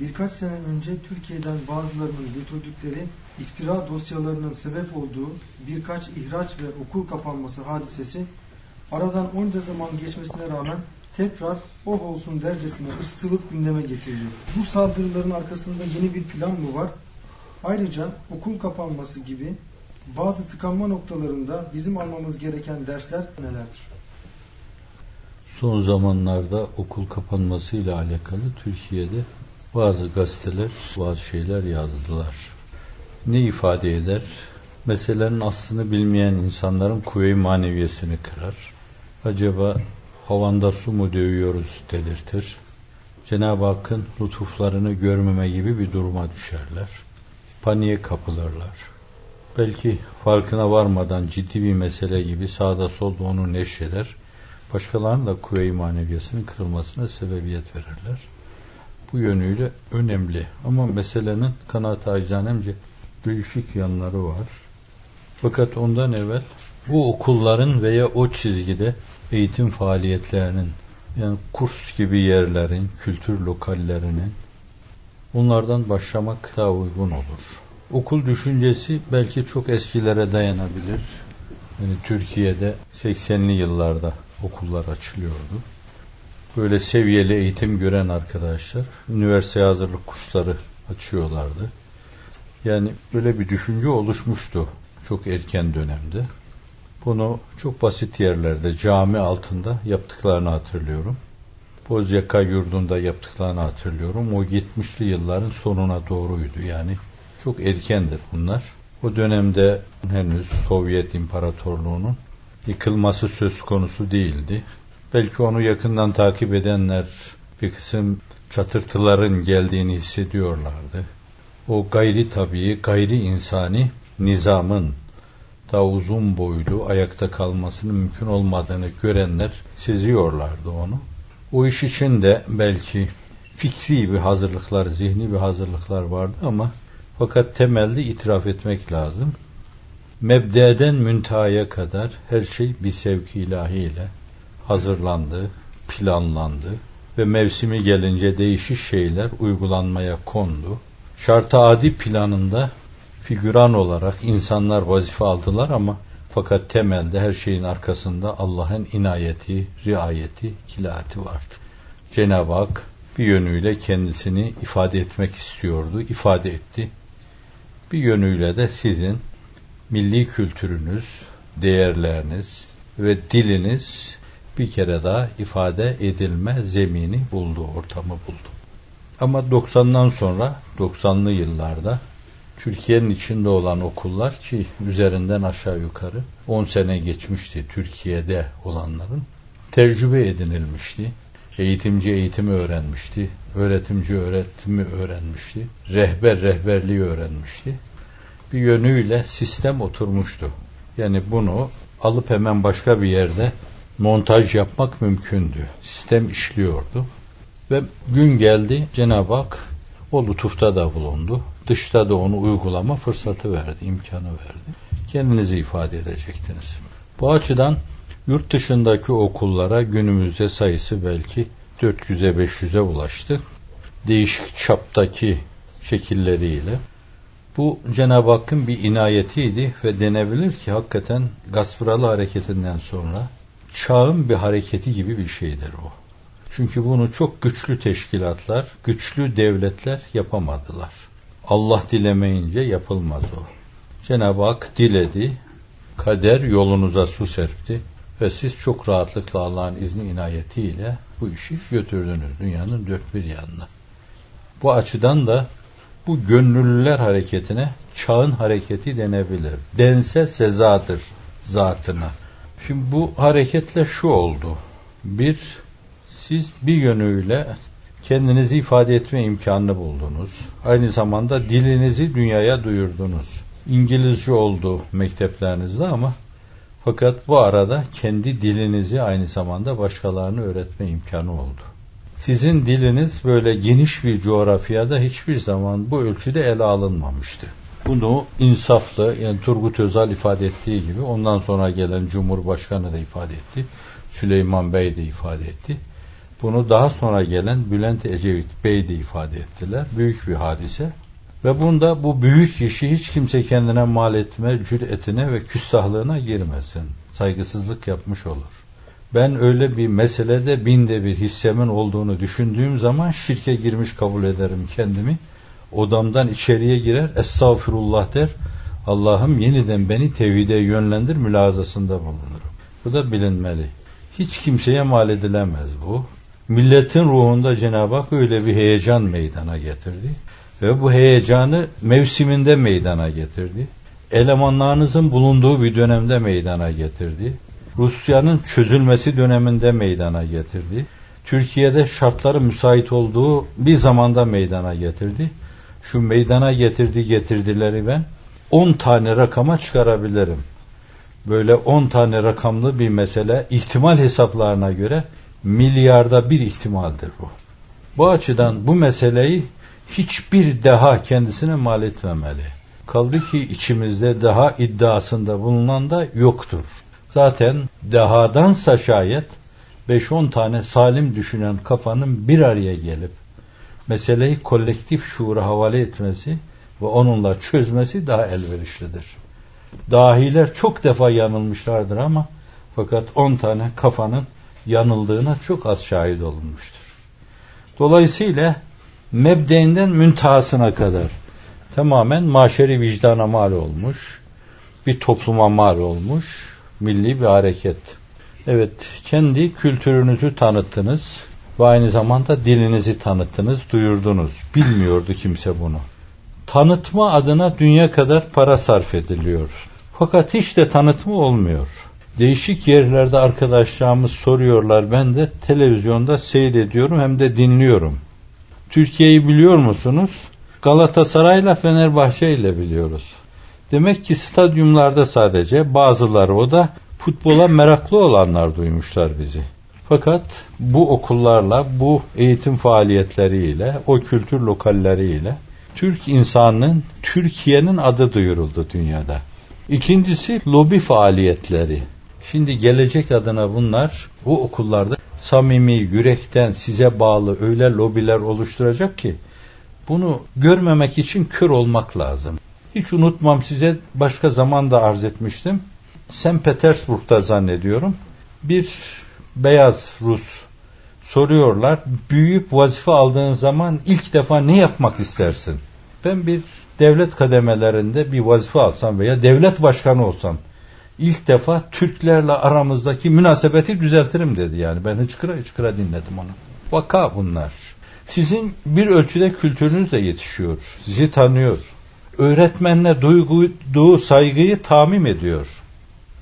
birkaç sene önce Türkiye'den bazılarının götürdükleri iftira dosyalarının sebep olduğu birkaç ihraç ve okul kapanması hadisesi aradan onca zaman geçmesine rağmen tekrar oh olsun dercesine ısıtılıp gündeme getiriliyor. Bu saldırıların arkasında yeni bir plan mı var? Ayrıca okul kapanması gibi bazı tıkanma noktalarında bizim almamız gereken dersler nelerdir? Son zamanlarda okul kapanmasıyla alakalı Türkiye'de bazı gazeteler bazı şeyler yazdılar. Ne ifade eder? Meselenin aslını bilmeyen insanların kuvve-i maneviyesini kırar. Acaba havanda su mu dövüyoruz dedirtir. Cenab-ı Hakk'ın lütuflarını görmeme gibi bir duruma düşerler. Paniğe kapılırlar. Belki farkına varmadan ciddi bir mesele gibi sağda solda onu neşreder. Başkalarının da kuvve-i maneviyesinin kırılmasına sebebiyet verirler. Bu yönüyle önemli. Ama meselenin kanaat acizanemce değişik yanları var. Fakat ondan evvel bu okulların veya o çizgide eğitim faaliyetlerinin yani kurs gibi yerlerin, kültür lokallerinin onlardan başlamak daha uygun olur. Okul düşüncesi belki çok eskilere dayanabilir. Yani Türkiye'de 80'li yıllarda okullar açılıyordu. Böyle seviyeli eğitim gören arkadaşlar üniversite hazırlık kursları açıyorlardı. Yani böyle bir düşünce oluşmuştu çok erken dönemde. Bunu çok basit yerlerde cami altında yaptıklarını hatırlıyorum. Bozyaka yurdunda yaptıklarını hatırlıyorum. O 70'li yılların sonuna doğruydu yani. Çok erkendir bunlar. O dönemde henüz Sovyet İmparatorluğu'nun yıkılması söz konusu değildi. Belki onu yakından takip edenler bir kısım çatırtıların geldiğini hissediyorlardı. O gayri tabii, gayri insani nizamın daha uzun boylu ayakta kalmasının mümkün olmadığını görenler seziyorlardı onu. O iş için de belki fikri bir hazırlıklar, zihni bir hazırlıklar vardı ama fakat temelde itiraf etmek lazım. Mebdeden müntehaya kadar her şey bir sevki ilahiyle hazırlandı, planlandı ve mevsimi gelince değişik şeyler uygulanmaya kondu. Şartı adi planında figüran olarak insanlar vazife aldılar ama fakat temelde her şeyin arkasında Allah'ın inayeti, riayeti, kilati vardı. Cenab-ı Hak bir yönüyle kendisini ifade etmek istiyordu, ifade etti. Bir yönüyle de sizin milli kültürünüz, değerleriniz ve diliniz bir kere daha ifade edilme zemini buldu, ortamı buldu. Ama 90'dan sonra 90'lı yıllarda Türkiye'nin içinde olan okullar ki üzerinden aşağı yukarı 10 sene geçmişti Türkiye'de olanların tecrübe edinilmişti. Eğitimci eğitimi öğrenmişti. Öğretimci öğretimi öğrenmişti. Rehber rehberliği öğrenmişti. Bir yönüyle sistem oturmuştu. Yani bunu alıp hemen başka bir yerde montaj yapmak mümkündü. Sistem işliyordu. Ve gün geldi Cenab-ı Hak o lütufta da bulundu. Dışta da onu uygulama fırsatı verdi, imkanı verdi. Kendinizi ifade edecektiniz. Bu açıdan yurt dışındaki okullara günümüzde sayısı belki 400'e 500'e ulaştı. Değişik çaptaki şekilleriyle. Bu Cenab-ı Hakk'ın bir inayetiydi ve denebilir ki hakikaten Gaspralı hareketinden sonra çağın bir hareketi gibi bir şeydir o. Çünkü bunu çok güçlü teşkilatlar, güçlü devletler yapamadılar. Allah dilemeyince yapılmaz o. Cenab-ı Hak diledi, kader yolunuza su serpti ve siz çok rahatlıkla Allah'ın izni inayetiyle bu işi götürdünüz dünyanın dört bir yanına. Bu açıdan da bu gönüllüler hareketine çağın hareketi denebilir. Dense sezadır zatına. Şimdi bu hareketle şu oldu. Bir, siz bir yönüyle kendinizi ifade etme imkanını buldunuz. Aynı zamanda dilinizi dünyaya duyurdunuz. İngilizce oldu mekteplerinizde ama fakat bu arada kendi dilinizi aynı zamanda başkalarına öğretme imkanı oldu. Sizin diliniz böyle geniş bir coğrafyada hiçbir zaman bu ölçüde ele alınmamıştı. Bunu insaflı yani Turgut Özal ifade ettiği gibi ondan sonra gelen Cumhurbaşkanı da ifade etti. Süleyman Bey de ifade etti. Bunu daha sonra gelen Bülent Ecevit Bey de ifade ettiler. Büyük bir hadise. Ve bunda bu büyük işi hiç kimse kendine mal etme cüretine ve küstahlığına girmesin. Saygısızlık yapmış olur. Ben öyle bir meselede binde bir hissemin olduğunu düşündüğüm zaman şirke girmiş kabul ederim kendimi. Odamdan içeriye girer, estağfurullah der. Allah'ım yeniden beni tevhide yönlendir mülazasında bulunurum. Bu da bilinmeli. Hiç kimseye mal edilemez bu. Milletin ruhunda Cenab-ı Hak öyle bir heyecan meydana getirdi. Ve bu heyecanı mevsiminde meydana getirdi. Elemanlarınızın bulunduğu bir dönemde meydana getirdi. Rusya'nın çözülmesi döneminde meydana getirdi. Türkiye'de şartları müsait olduğu bir zamanda meydana getirdi. Şu meydana getirdi getirdileri ben 10 tane rakama çıkarabilirim. Böyle 10 tane rakamlı bir mesele ihtimal hesaplarına göre milyarda bir ihtimaldir bu. Bu açıdan bu meseleyi hiçbir daha kendisine mal etmemeli. Kaldı ki içimizde daha iddiasında bulunan da yoktur. Zaten dehadansa şayet 5-10 tane salim düşünen kafanın bir araya gelip meseleyi kolektif şuura havale etmesi ve onunla çözmesi daha elverişlidir. Dahiler çok defa yanılmışlardır ama fakat 10 tane kafanın yanıldığına çok az şahit olunmuştur. Dolayısıyla mebdeinden müntehasına kadar tamamen maşeri vicdana mal olmuş, bir topluma mal olmuş, milli bir hareket. Evet, kendi kültürünüzü tanıttınız ve aynı zamanda dilinizi tanıttınız, duyurdunuz. Bilmiyordu kimse bunu. Tanıtma adına dünya kadar para sarf ediliyor. Fakat hiç de tanıtma olmuyor. Değişik yerlerde arkadaşlarımız soruyorlar. Ben de televizyonda seyrediyorum hem de dinliyorum. Türkiye'yi biliyor musunuz? Galatasaray'la Fenerbahçe ile biliyoruz. Demek ki stadyumlarda sadece bazıları o da futbola meraklı olanlar duymuşlar bizi. Fakat bu okullarla, bu eğitim faaliyetleriyle, o kültür lokalleriyle Türk insanının, Türkiye'nin adı duyuruldu dünyada. İkincisi lobi faaliyetleri. Şimdi gelecek adına bunlar bu okullarda samimi, yürekten size bağlı öyle lobiler oluşturacak ki bunu görmemek için kör olmak lazım. Hiç unutmam size başka zaman da arz etmiştim. St. Petersburg'da zannediyorum bir beyaz Rus soruyorlar. Büyüyüp vazife aldığın zaman ilk defa ne yapmak istersin? Ben bir devlet kademelerinde bir vazife alsam veya devlet başkanı olsam ilk defa Türklerle aramızdaki münasebeti düzeltirim dedi yani. Ben hıçkıra hıçkıra dinledim onu. Vaka bunlar. Sizin bir ölçüde kültürünüz de yetişiyor. Sizi tanıyor öğretmenle duyduğu saygıyı tamim ediyor.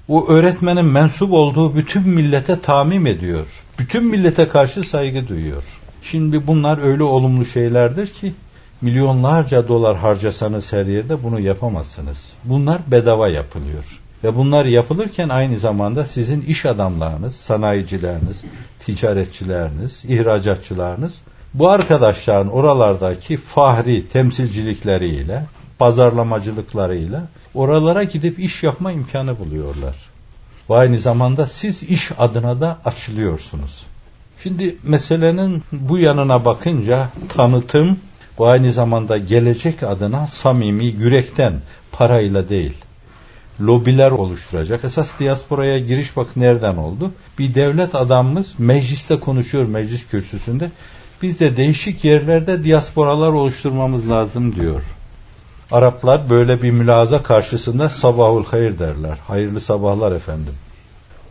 O öğretmenin mensup olduğu bütün millete tamim ediyor. Bütün millete karşı saygı duyuyor. Şimdi bunlar öyle olumlu şeylerdir ki milyonlarca dolar harcasanız her yerde bunu yapamazsınız. Bunlar bedava yapılıyor. Ve bunlar yapılırken aynı zamanda sizin iş adamlarınız, sanayicileriniz, ticaretçileriniz, ihracatçılarınız bu arkadaşların oralardaki fahri temsilcilikleriyle pazarlamacılıklarıyla oralara gidip iş yapma imkanı buluyorlar. Ve aynı zamanda siz iş adına da açılıyorsunuz. Şimdi meselenin bu yanına bakınca tanıtım ve aynı zamanda gelecek adına samimi, yürekten, parayla değil. Lobiler oluşturacak. Esas diasporaya giriş bak nereden oldu? Bir devlet adamımız mecliste konuşuyor meclis kürsüsünde. Biz de değişik yerlerde diasporalar oluşturmamız lazım diyor. Araplar böyle bir mülaza karşısında sabahul hayır derler. Hayırlı sabahlar efendim.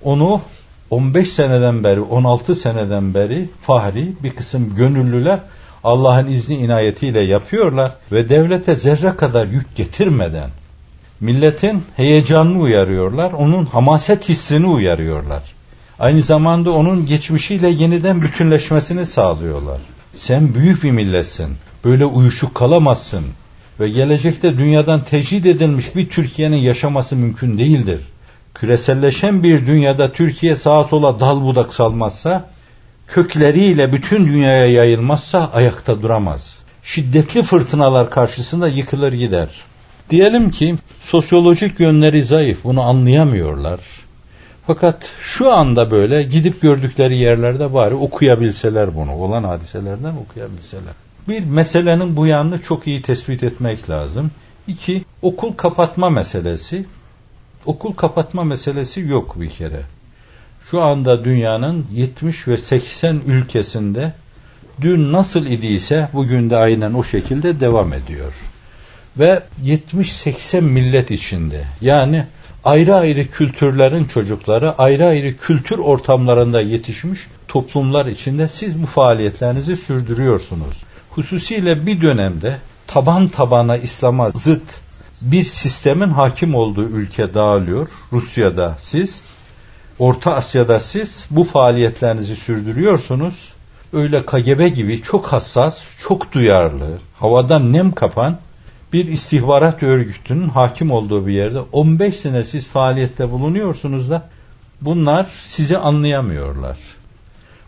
Onu 15 seneden beri, 16 seneden beri fahri bir kısım gönüllüler Allah'ın izni inayetiyle yapıyorlar ve devlete zerre kadar yük getirmeden milletin heyecanını uyarıyorlar, onun hamaset hissini uyarıyorlar. Aynı zamanda onun geçmişiyle yeniden bütünleşmesini sağlıyorlar. Sen büyük bir milletsin, böyle uyuşuk kalamazsın, ve gelecekte dünyadan tecrid edilmiş bir Türkiye'nin yaşaması mümkün değildir. Küreselleşen bir dünyada Türkiye sağa sola dal budak salmazsa, kökleriyle bütün dünyaya yayılmazsa ayakta duramaz. Şiddetli fırtınalar karşısında yıkılır gider. Diyelim ki sosyolojik yönleri zayıf, bunu anlayamıyorlar. Fakat şu anda böyle gidip gördükleri yerlerde bari okuyabilseler bunu. Olan hadiselerden okuyabilseler. Bir meselenin bu yanını çok iyi tespit etmek lazım. İki, okul kapatma meselesi. Okul kapatma meselesi yok bir kere. Şu anda dünyanın 70 ve 80 ülkesinde dün nasıl idiyse bugün de aynen o şekilde devam ediyor. Ve 70-80 millet içinde yani ayrı ayrı kültürlerin çocukları ayrı ayrı kültür ortamlarında yetişmiş toplumlar içinde siz bu faaliyetlerinizi sürdürüyorsunuz. Hususiyle bir dönemde taban tabana İslam'a zıt bir sistemin hakim olduğu ülke dağılıyor. Rusya'da siz, Orta Asya'da siz bu faaliyetlerinizi sürdürüyorsunuz. Öyle KGB gibi çok hassas, çok duyarlı, havadan nem kapan bir istihbarat örgütünün hakim olduğu bir yerde 15 sene siz faaliyette bulunuyorsunuz da bunlar sizi anlayamıyorlar.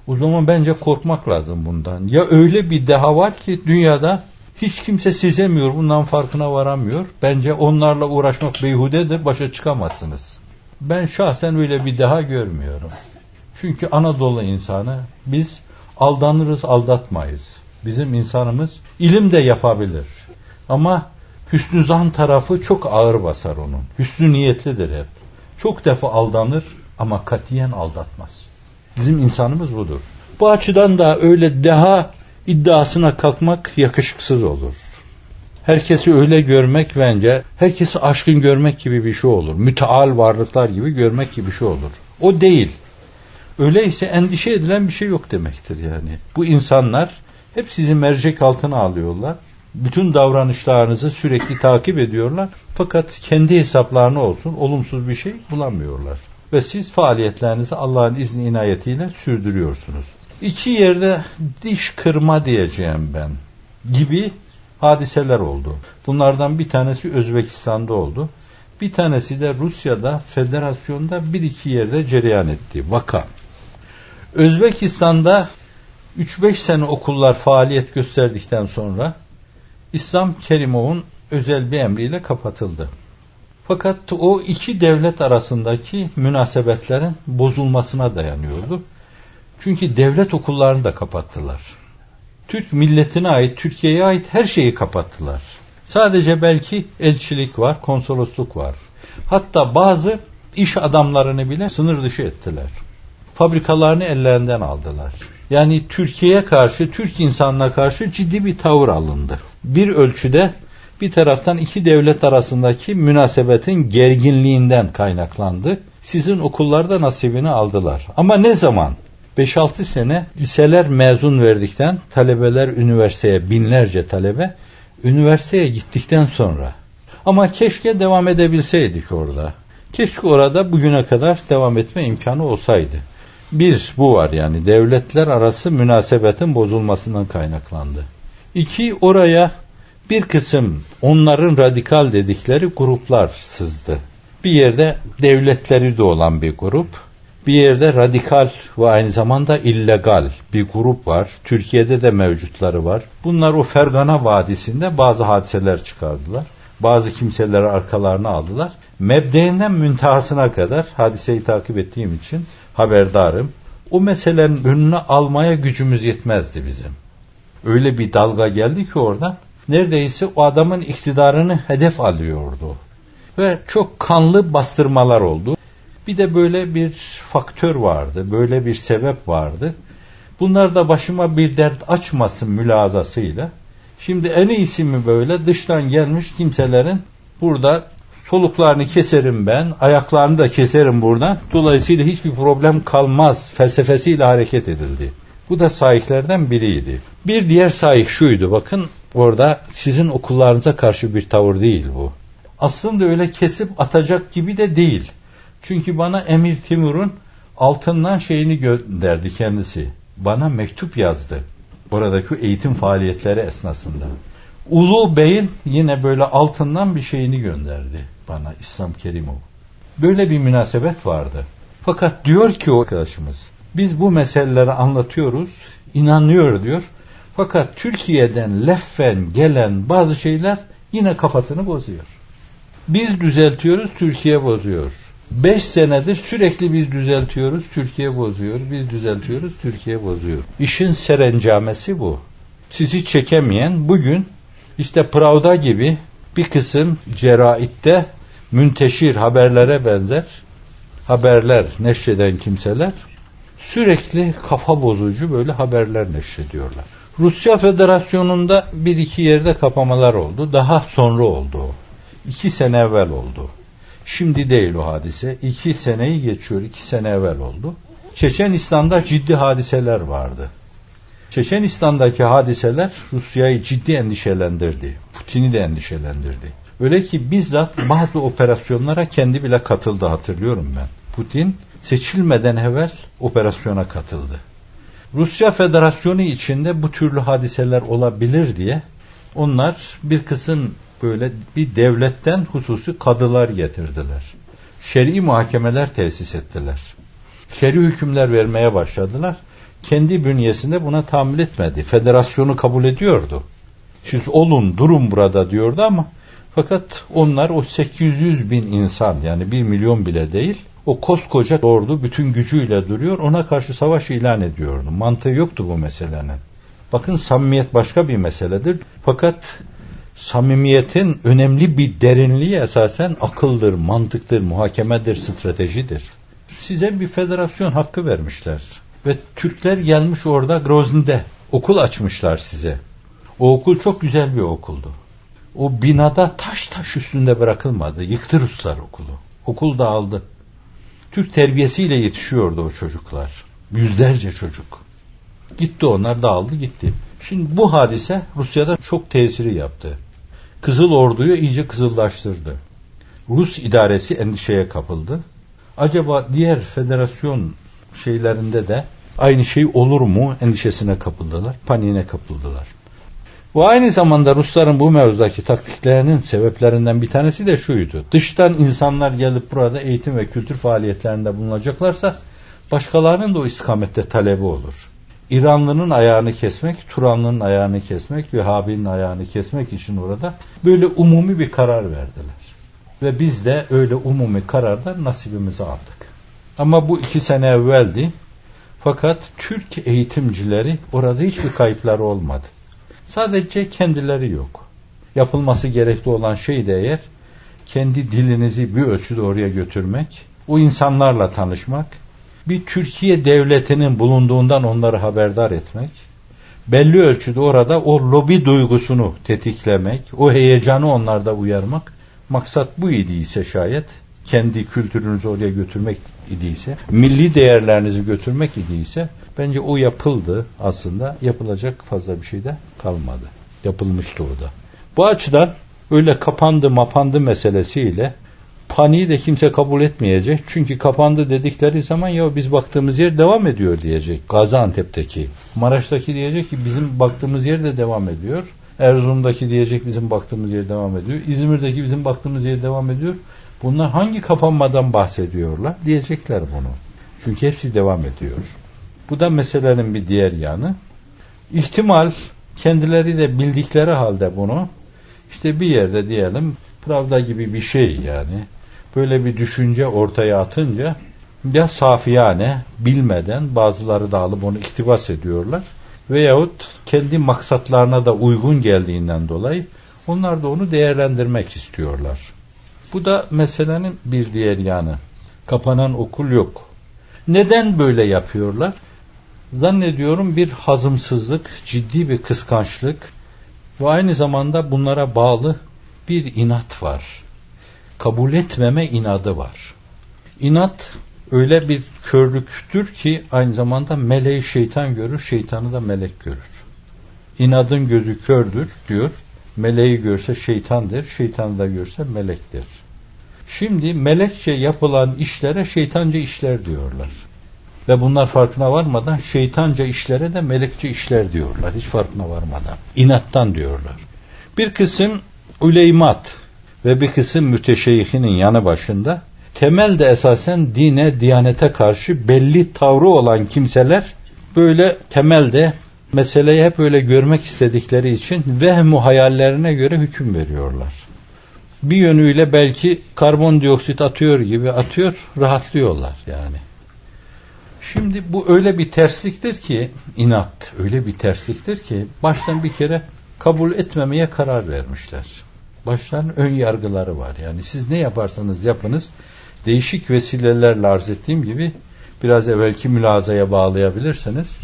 O zaman bence korkmak lazım bundan. Ya öyle bir deha var ki dünyada hiç kimse sizemiyor, bundan farkına varamıyor. Bence onlarla uğraşmak beyhudedir, başa çıkamazsınız. Ben şahsen öyle bir daha görmüyorum. Çünkü Anadolu insanı biz aldanırız, aldatmayız. Bizim insanımız ilim de yapabilir. Ama hüsnü zan tarafı çok ağır basar onun. Hüsnü niyetlidir hep. Çok defa aldanır ama katiyen aldatmaz. Bizim insanımız budur. Bu açıdan da öyle deha iddiasına kalkmak yakışıksız olur. Herkesi öyle görmek bence, herkesi aşkın görmek gibi bir şey olur. Müteal varlıklar gibi görmek gibi bir şey olur. O değil. Öyleyse endişe edilen bir şey yok demektir yani. Bu insanlar hep sizi mercek altına alıyorlar. Bütün davranışlarınızı sürekli takip ediyorlar. Fakat kendi hesaplarına olsun olumsuz bir şey bulamıyorlar. Ve siz faaliyetlerinizi Allah'ın izni inayetiyle sürdürüyorsunuz. İki yerde diş kırma diyeceğim ben gibi hadiseler oldu. Bunlardan bir tanesi Özbekistan'da oldu. Bir tanesi de Rusya'da, federasyonda bir iki yerde cereyan etti. Vaka. Özbekistan'da 3-5 sene okullar faaliyet gösterdikten sonra İslam Kerimov'un özel bir emriyle kapatıldı. Fakat o iki devlet arasındaki münasebetlerin bozulmasına dayanıyordu. Çünkü devlet okullarını da kapattılar. Türk milletine ait, Türkiye'ye ait her şeyi kapattılar. Sadece belki elçilik var, konsolosluk var. Hatta bazı iş adamlarını bile sınır dışı ettiler. Fabrikalarını ellerinden aldılar. Yani Türkiye'ye karşı, Türk insanına karşı ciddi bir tavır alındı. Bir ölçüde bir taraftan iki devlet arasındaki münasebetin gerginliğinden kaynaklandı. Sizin okullarda nasibini aldılar. Ama ne zaman? 5-6 sene liseler mezun verdikten talebeler üniversiteye binlerce talebe üniversiteye gittikten sonra ama keşke devam edebilseydik orada. Keşke orada bugüne kadar devam etme imkanı olsaydı. Bir bu var yani devletler arası münasebetin bozulmasından kaynaklandı. İki oraya bir kısım onların radikal dedikleri gruplar sızdı. Bir yerde devletleri de olan bir grup, bir yerde radikal ve aynı zamanda illegal bir grup var. Türkiye'de de mevcutları var. Bunlar o Fergana Vadisi'nde bazı hadiseler çıkardılar. Bazı kimseleri arkalarına aldılar. Mebdeinden müntehasına kadar hadiseyi takip ettiğim için haberdarım. O meselenin önüne almaya gücümüz yetmezdi bizim. Öyle bir dalga geldi ki oradan neredeyse o adamın iktidarını hedef alıyordu. Ve çok kanlı bastırmalar oldu. Bir de böyle bir faktör vardı, böyle bir sebep vardı. Bunlar da başıma bir dert açmasın mülazasıyla. Şimdi en iyisi mi böyle dıştan gelmiş kimselerin burada soluklarını keserim ben, ayaklarını da keserim buradan. Dolayısıyla hiçbir problem kalmaz felsefesiyle hareket edildi. Bu da sahihlerden biriydi. Bir diğer sahih şuydu bakın orada sizin okullarınıza karşı bir tavır değil bu. Aslında öyle kesip atacak gibi de değil. Çünkü bana Emir Timur'un altından şeyini gönderdi kendisi. Bana mektup yazdı. Oradaki eğitim faaliyetleri esnasında. Ulu Bey'in yine böyle altından bir şeyini gönderdi bana İslam Kerimov. Böyle bir münasebet vardı. Fakat diyor ki o arkadaşımız, biz bu meseleleri anlatıyoruz, inanıyor diyor. Fakat Türkiye'den leffen gelen bazı şeyler yine kafasını bozuyor. Biz düzeltiyoruz, Türkiye bozuyor. Beş senedir sürekli biz düzeltiyoruz, Türkiye bozuyor, biz düzeltiyoruz, Türkiye bozuyor. İşin serencamesi bu. Sizi çekemeyen bugün işte Pravda gibi bir kısım ceraitte münteşir haberlere benzer haberler neşreden kimseler sürekli kafa bozucu böyle haberler neşrediyorlar. Rusya Federasyonu'nda bir iki yerde kapamalar oldu. Daha sonra oldu. İki sene evvel oldu. Şimdi değil o hadise. İki seneyi geçiyor. iki sene evvel oldu. Çeçenistan'da ciddi hadiseler vardı. Çeçenistan'daki hadiseler Rusya'yı ciddi endişelendirdi. Putin'i de endişelendirdi. Öyle ki bizzat bazı operasyonlara kendi bile katıldı hatırlıyorum ben. Putin seçilmeden evvel operasyona katıldı. Rusya Federasyonu içinde bu türlü hadiseler olabilir diye onlar bir kısım böyle bir devletten hususi kadılar getirdiler. Şer'i muhakemeler tesis ettiler. Şer'i hükümler vermeye başladılar. Kendi bünyesinde buna tahammül etmedi. Federasyonu kabul ediyordu. Siz olun durun burada diyordu ama fakat onlar o 800 bin insan yani 1 milyon bile değil o koskoca ordu bütün gücüyle duruyor ona karşı savaş ilan ediyordu. Mantığı yoktu bu meselenin. Bakın samimiyet başka bir meseledir. Fakat samimiyetin önemli bir derinliği esasen akıldır, mantıktır, muhakemedir, stratejidir. Size bir federasyon hakkı vermişler. Ve Türkler gelmiş orada Grozny'de okul açmışlar size. O okul çok güzel bir okuldu. O binada taş taş üstünde bırakılmadı. Yıktı Ruslar okulu. Okul dağıldı. Türk terbiyesiyle yetişiyordu o çocuklar. Yüzlerce çocuk. Gitti onlar dağıldı gitti. Şimdi bu hadise Rusya'da çok tesiri yaptı. Kızıl Ordu'yu iyice kızıllaştırdı. Rus idaresi endişeye kapıldı. Acaba diğer federasyon şeylerinde de aynı şey olur mu endişesine kapıldılar, paniğine kapıldılar. Bu aynı zamanda Rusların bu mevzudaki taktiklerinin sebeplerinden bir tanesi de şuydu. Dıştan insanlar gelip burada eğitim ve kültür faaliyetlerinde bulunacaklarsa başkalarının da o istikamette talebi olur. İranlı'nın ayağını kesmek, Turanlı'nın ayağını kesmek, Vehhabi'nin ayağını kesmek için orada böyle umumi bir karar verdiler. Ve biz de öyle umumi karardan nasibimizi aldık. Ama bu iki sene evveldi. Fakat Türk eğitimcileri orada hiçbir kayıpları olmadı. Sadece kendileri yok. Yapılması gerekli olan şey de eğer kendi dilinizi bir ölçüde oraya götürmek, o insanlarla tanışmak, bir Türkiye devletinin bulunduğundan onları haberdar etmek, belli ölçüde orada o lobi duygusunu tetiklemek, o heyecanı onlarda uyarmak, maksat bu idiyse şayet, kendi kültürünüzü oraya götürmek idiyse, milli değerlerinizi götürmek idiyse, Bence o yapıldı aslında. Yapılacak fazla bir şey de kalmadı. Yapılmıştı o da. Bu açıdan öyle kapandı mapandı meselesiyle paniği de kimse kabul etmeyecek. Çünkü kapandı dedikleri zaman ya biz baktığımız yer devam ediyor diyecek. Gaziantep'teki. Maraş'taki diyecek ki bizim baktığımız yer de devam ediyor. Erzurum'daki diyecek bizim baktığımız yer devam ediyor. İzmir'deki bizim baktığımız yer devam ediyor. Bunlar hangi kapanmadan bahsediyorlar? Diyecekler bunu. Çünkü hepsi devam ediyor. Bu da meselenin bir diğer yanı. İhtimal kendileri de bildikleri halde bunu işte bir yerde diyelim Pravda gibi bir şey yani böyle bir düşünce ortaya atınca ya safiyane bilmeden bazıları da alıp onu iktibas ediyorlar veyahut kendi maksatlarına da uygun geldiğinden dolayı onlar da onu değerlendirmek istiyorlar. Bu da meselenin bir diğer yanı. Kapanan okul yok. Neden böyle yapıyorlar? Zannediyorum bir hazımsızlık, ciddi bir kıskançlık ve aynı zamanda bunlara bağlı bir inat var. Kabul etmeme inadı var. İnat öyle bir körlüktür ki aynı zamanda meleği şeytan görür, şeytanı da melek görür. İnadın gözü kördür diyor. Meleği görse şeytandır, şeytanı da görse melektir. Şimdi melekçe yapılan işlere şeytanca işler diyorlar. Ve bunlar farkına varmadan şeytanca işlere de melekçe işler diyorlar. Hiç farkına varmadan. İnattan diyorlar. Bir kısım uleymat ve bir kısım müteşeyihinin yanı başında temelde esasen dine, diyanete karşı belli tavrı olan kimseler böyle temelde meseleyi hep öyle görmek istedikleri için vehmu hayallerine göre hüküm veriyorlar. bir yönüyle belki karbondioksit atıyor gibi atıyor, rahatlıyorlar yani. Şimdi bu öyle bir tersliktir ki, inat öyle bir tersliktir ki baştan bir kere kabul etmemeye karar vermişler. Baştan ön yargıları var. Yani siz ne yaparsanız yapınız değişik vesilelerle arz ettiğim gibi biraz evvelki mülazaya bağlayabilirsiniz.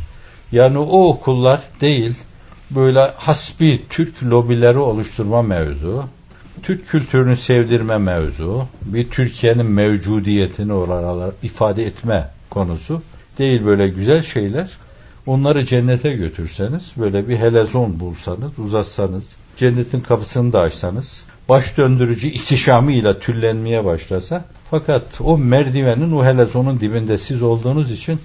Yani o okullar değil böyle hasbi Türk lobileri oluşturma mevzu, Türk kültürünü sevdirme mevzu, bir Türkiye'nin mevcudiyetini oralar ifade etme konusu değil böyle güzel şeyler. Onları cennete götürseniz, böyle bir helezon bulsanız, uzatsanız, cennetin kapısını da açsanız, baş döndürücü ihtişamıyla tüllenmeye başlasa, fakat o merdivenin, o helezonun dibinde siz olduğunuz için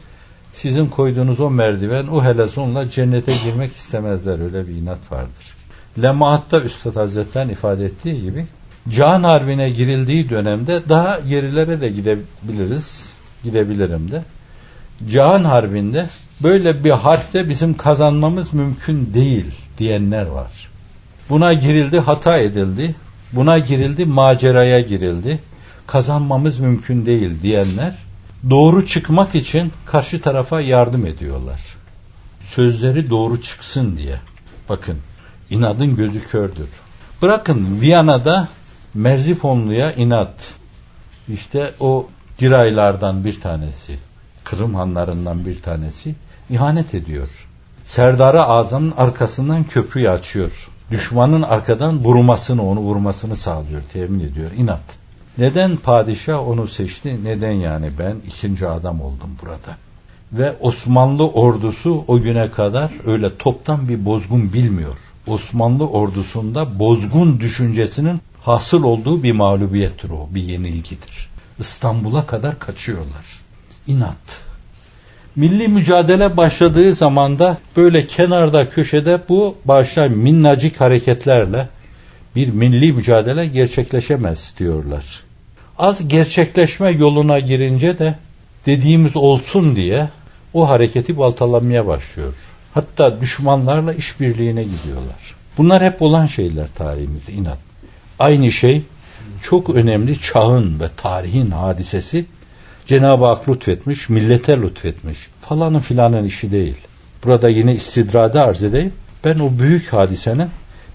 sizin koyduğunuz o merdiven, o helezonla cennete girmek istemezler. Öyle bir inat vardır. Lemaatta Üstad Hazretleri'nin ifade ettiği gibi Can Harbi'ne girildiği dönemde daha gerilere de gidebiliriz. Gidebilirim de. Can Harbi'nde böyle bir harfte bizim kazanmamız mümkün değil diyenler var. Buna girildi, hata edildi. Buna girildi, maceraya girildi. Kazanmamız mümkün değil diyenler doğru çıkmak için karşı tarafa yardım ediyorlar. Sözleri doğru çıksın diye. Bakın inadın gözü kördür. Bırakın Viyana'da Merzifonlu'ya inat. İşte o giraylardan bir tanesi, Kırım hanlarından bir tanesi ihanet ediyor. Serdarı Azam'ın arkasından köprüyü açıyor. Düşmanın arkadan vurmasını, onu vurmasını sağlıyor, temin ediyor. İnat. Neden padişah onu seçti? Neden yani ben ikinci adam oldum burada? Ve Osmanlı ordusu o güne kadar öyle toptan bir bozgun bilmiyor. Osmanlı ordusunda bozgun düşüncesinin hasıl olduğu bir mağlubiyettir o, bir yenilgidir. İstanbul'a kadar kaçıyorlar. İnat. Milli mücadele başladığı zaman da böyle kenarda köşede bu başta minnacık hareketlerle bir milli mücadele gerçekleşemez diyorlar. Az gerçekleşme yoluna girince de dediğimiz olsun diye o hareketi baltalamaya başlıyor. Hatta düşmanlarla işbirliğine gidiyorlar. Bunlar hep olan şeyler tarihimizde inat. Aynı şey çok önemli çağın ve tarihin hadisesi Cenab-ı Hak lütfetmiş, millete lütfetmiş. Falanın filanın işi değil. Burada yine istidrada arz edeyim. Ben o büyük hadisenin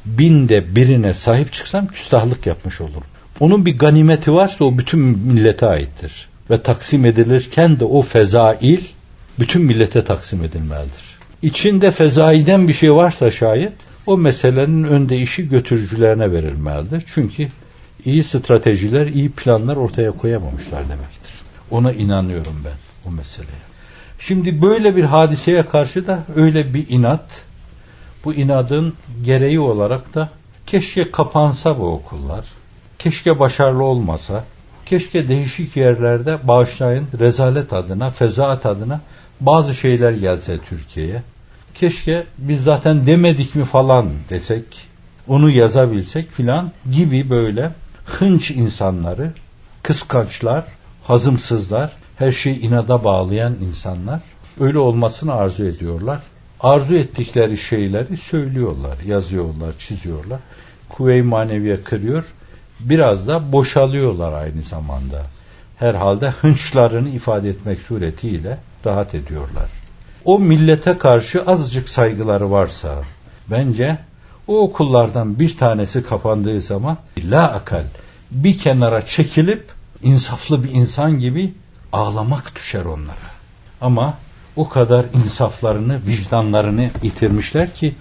binde birine sahip çıksam küstahlık yapmış olurum. Onun bir ganimeti varsa o bütün millete aittir. Ve taksim edilirken de o fezail bütün millete taksim edilmelidir. İçinde fezaiden bir şey varsa şayet o meselenin önde işi götürücülerine verilmelidir. Çünkü iyi stratejiler, iyi planlar ortaya koyamamışlar demektir. Ona inanıyorum ben bu meseleye. Şimdi böyle bir hadiseye karşı da öyle bir inat, bu inadın gereği olarak da keşke kapansa bu okullar, keşke başarılı olmasa, keşke değişik yerlerde bağışlayın rezalet adına, fezaat adına bazı şeyler gelse Türkiye'ye. Keşke biz zaten demedik mi falan desek, onu yazabilsek filan gibi böyle hınç insanları, kıskançlar, hazımsızlar, her şeyi inada bağlayan insanlar öyle olmasını arzu ediyorlar. Arzu ettikleri şeyleri söylüyorlar, yazıyorlar, çiziyorlar. Kuvve-i maneviye kırıyor. Biraz da boşalıyorlar aynı zamanda. Herhalde hınçlarını ifade etmek suretiyle rahat ediyorlar. O millete karşı azıcık saygıları varsa bence o okullardan bir tanesi kapandığı zaman la akal bir kenara çekilip insaflı bir insan gibi ağlamak düşer onlara. Ama o kadar insaflarını, vicdanlarını yitirmişler ki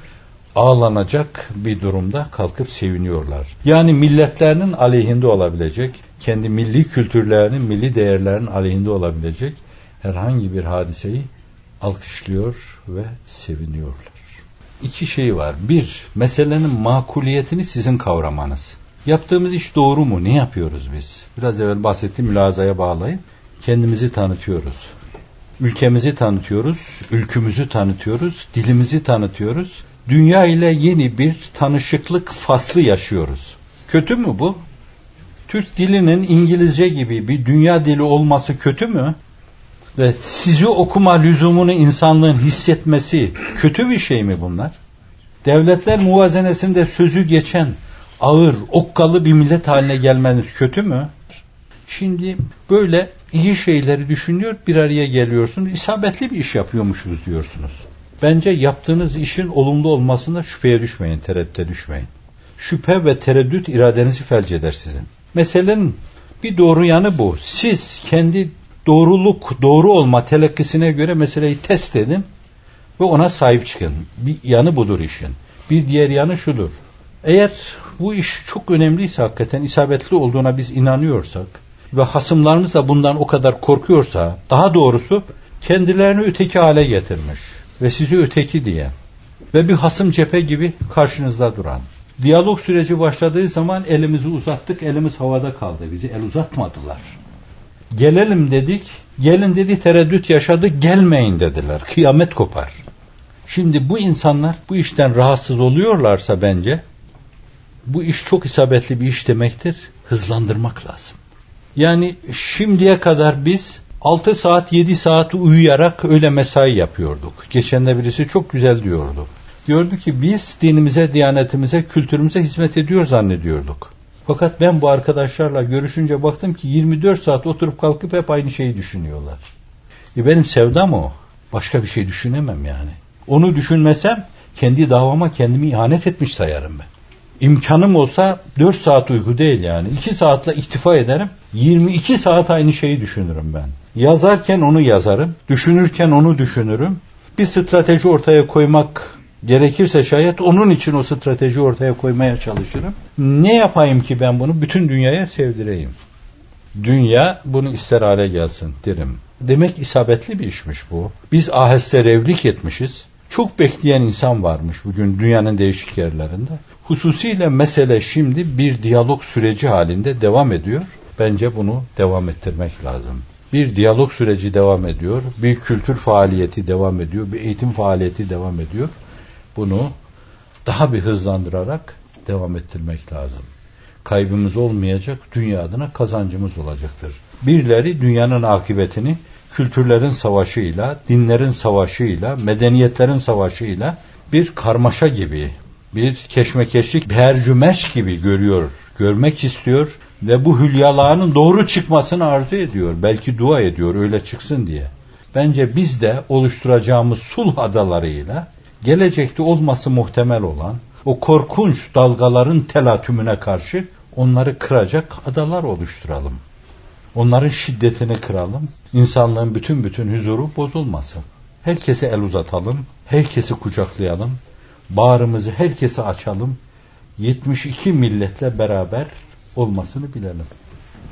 ağlanacak bir durumda kalkıp seviniyorlar. Yani milletlerinin aleyhinde olabilecek, kendi milli kültürlerinin, milli değerlerinin aleyhinde olabilecek herhangi bir hadiseyi alkışlıyor ve seviniyorlar. İki şey var. Bir, meselenin makuliyetini sizin kavramanız. Yaptığımız iş doğru mu? Ne yapıyoruz biz? Biraz evvel bahsettiğim mülazaya bağlayın. Kendimizi tanıtıyoruz. Ülkemizi tanıtıyoruz, ülkümüzü tanıtıyoruz, dilimizi tanıtıyoruz. Dünya ile yeni bir tanışıklık faslı yaşıyoruz. Kötü mü bu? Türk dilinin İngilizce gibi bir dünya dili olması kötü mü? Ve sizi okuma lüzumunu insanlığın hissetmesi kötü bir şey mi bunlar? Devletler muvazenesinde sözü geçen ağır, okkalı bir millet haline gelmeniz kötü mü? Şimdi böyle iyi şeyleri düşünüyor, bir araya geliyorsunuz. İsabetli bir iş yapıyormuşuz diyorsunuz. Bence yaptığınız işin olumlu olmasında şüpheye düşmeyin, tereddüte düşmeyin. Şüphe ve tereddüt iradenizi felç eder sizin. Meselenin bir doğru yanı bu. Siz kendi doğruluk, doğru olma telakkisine göre meseleyi test edin ve ona sahip çıkın. Bir yanı budur işin. Bir diğer yanı şudur. Eğer bu iş çok önemliyse hakikaten isabetli olduğuna biz inanıyorsak ve hasımlarımız da bundan o kadar korkuyorsa daha doğrusu kendilerini öteki hale getirmiş ve sizi öteki diye ve bir hasım cephe gibi karşınızda duran. Diyalog süreci başladığı zaman elimizi uzattık, elimiz havada kaldı. Bizi el uzatmadılar. Gelelim dedik, gelin dedi tereddüt yaşadı, gelmeyin dediler. Kıyamet kopar. Şimdi bu insanlar bu işten rahatsız oluyorlarsa bence bu iş çok isabetli bir iş demektir. Hızlandırmak lazım. Yani şimdiye kadar biz 6 saat 7 saat uyuyarak öyle mesai yapıyorduk. Geçen de birisi çok güzel diyordu. Diyordu ki biz dinimize, diyanetimize, kültürümüze hizmet ediyor zannediyorduk. Fakat ben bu arkadaşlarla görüşünce baktım ki 24 saat oturup kalkıp hep aynı şeyi düşünüyorlar. E benim sevdam o. Başka bir şey düşünemem yani. Onu düşünmesem kendi davama kendimi ihanet etmiş sayarım ben. İmkanım olsa 4 saat uyku değil yani. 2 saatle iktifa ederim. 22 saat aynı şeyi düşünürüm ben. Yazarken onu yazarım. Düşünürken onu düşünürüm. Bir strateji ortaya koymak gerekirse şayet onun için o strateji ortaya koymaya çalışırım. Ne yapayım ki ben bunu bütün dünyaya sevdireyim? Dünya bunu ister hale gelsin derim. Demek isabetli bir işmiş bu. Biz aheste revlik etmişiz. Çok bekleyen insan varmış bugün dünyanın değişik yerlerinde. Hususiyle mesele şimdi bir diyalog süreci halinde devam ediyor. Bence bunu devam ettirmek lazım. Bir diyalog süreci devam ediyor, bir kültür faaliyeti devam ediyor, bir eğitim faaliyeti devam ediyor. Bunu daha bir hızlandırarak devam ettirmek lazım. Kaybımız olmayacak, dünya adına kazancımız olacaktır. Birileri dünyanın akıbetini kültürlerin savaşıyla, dinlerin savaşıyla, medeniyetlerin savaşıyla bir karmaşa gibi, bir keşmekeşlik, bir hercümeş gibi görüyor, görmek istiyor ve bu hülyalarının doğru çıkmasını arzu ediyor. Belki dua ediyor öyle çıksın diye. Bence biz de oluşturacağımız sulh adalarıyla gelecekte olması muhtemel olan o korkunç dalgaların telatümüne karşı onları kıracak adalar oluşturalım. Onların şiddetini kıralım. İnsanlığın bütün bütün huzuru bozulmasın. Herkese el uzatalım. Herkesi kucaklayalım. Bağrımızı herkese açalım. 72 milletle beraber olmasını bilelim.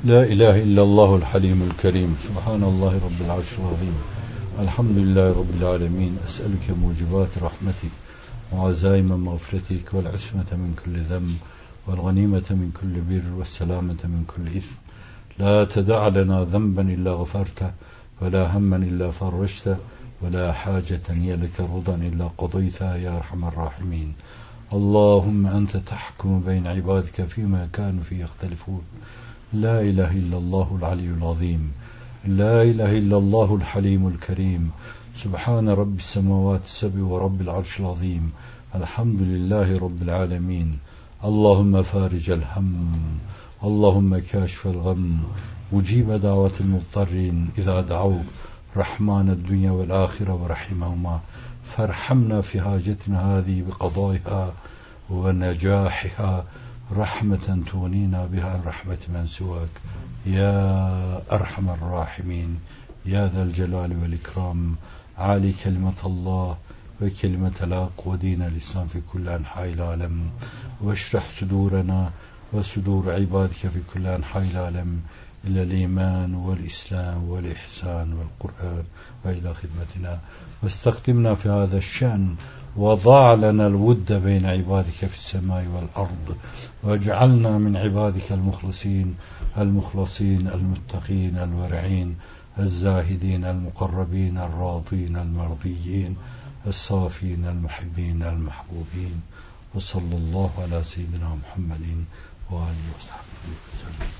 La ilahe illallahul halimul kerim. Subhanallahi rabbil arşil azim. Elhamdülillahi rabbil alemin. Es'eluke mucibat rahmetik. وعزائم مغفرتك والعصمة من كل ذنب والغنيمة من كل بر والسلامة من كل إثم لا تدع لنا ذنبا إلا غفرته ولا هما إلا فرجته ولا حاجة هي لك رضا إلا قضيتها يا أرحم الراحمين. اللهم أنت تحكم بين عبادك فيما كانوا فيه يختلفون. لا إله إلا الله العلي العظيم. لا إله إلا الله الحليم الكريم. سبحان رب السماوات السبع ورب العرش العظيم. الحمد لله رب العالمين. اللهم فارج الهم. اللهم كاشف الغم مجيب دعوة المضطرين إذا دعوك رحمن الدنيا والآخرة ورحمهما فارحمنا في حاجتنا هذه بقضائها ونجاحها رحمة تغنينا بها عن رحمة من سواك. يا أرحم الراحمين يا ذا الجلال والإكرام عالي كلمة الله وكلمة الحق ودين الإسلام في كل أنحاء العالم. واشرح صدورنا وصدور عبادك في كل أنحاء العالم إلى الإيمان والإسلام والإحسان والقرآن وإلى خدمتنا. واستخدمنا في هذا الشأن وضع لنا الود بين عبادك في السماء والأرض واجعلنا من عبادك المخلصين المخلصين المتقين الورعين الزاهدين المقربين الراضين المرضيين الصافين المحبين المحبوبين. وصلى الله على سيدنا محمد. 終わりました。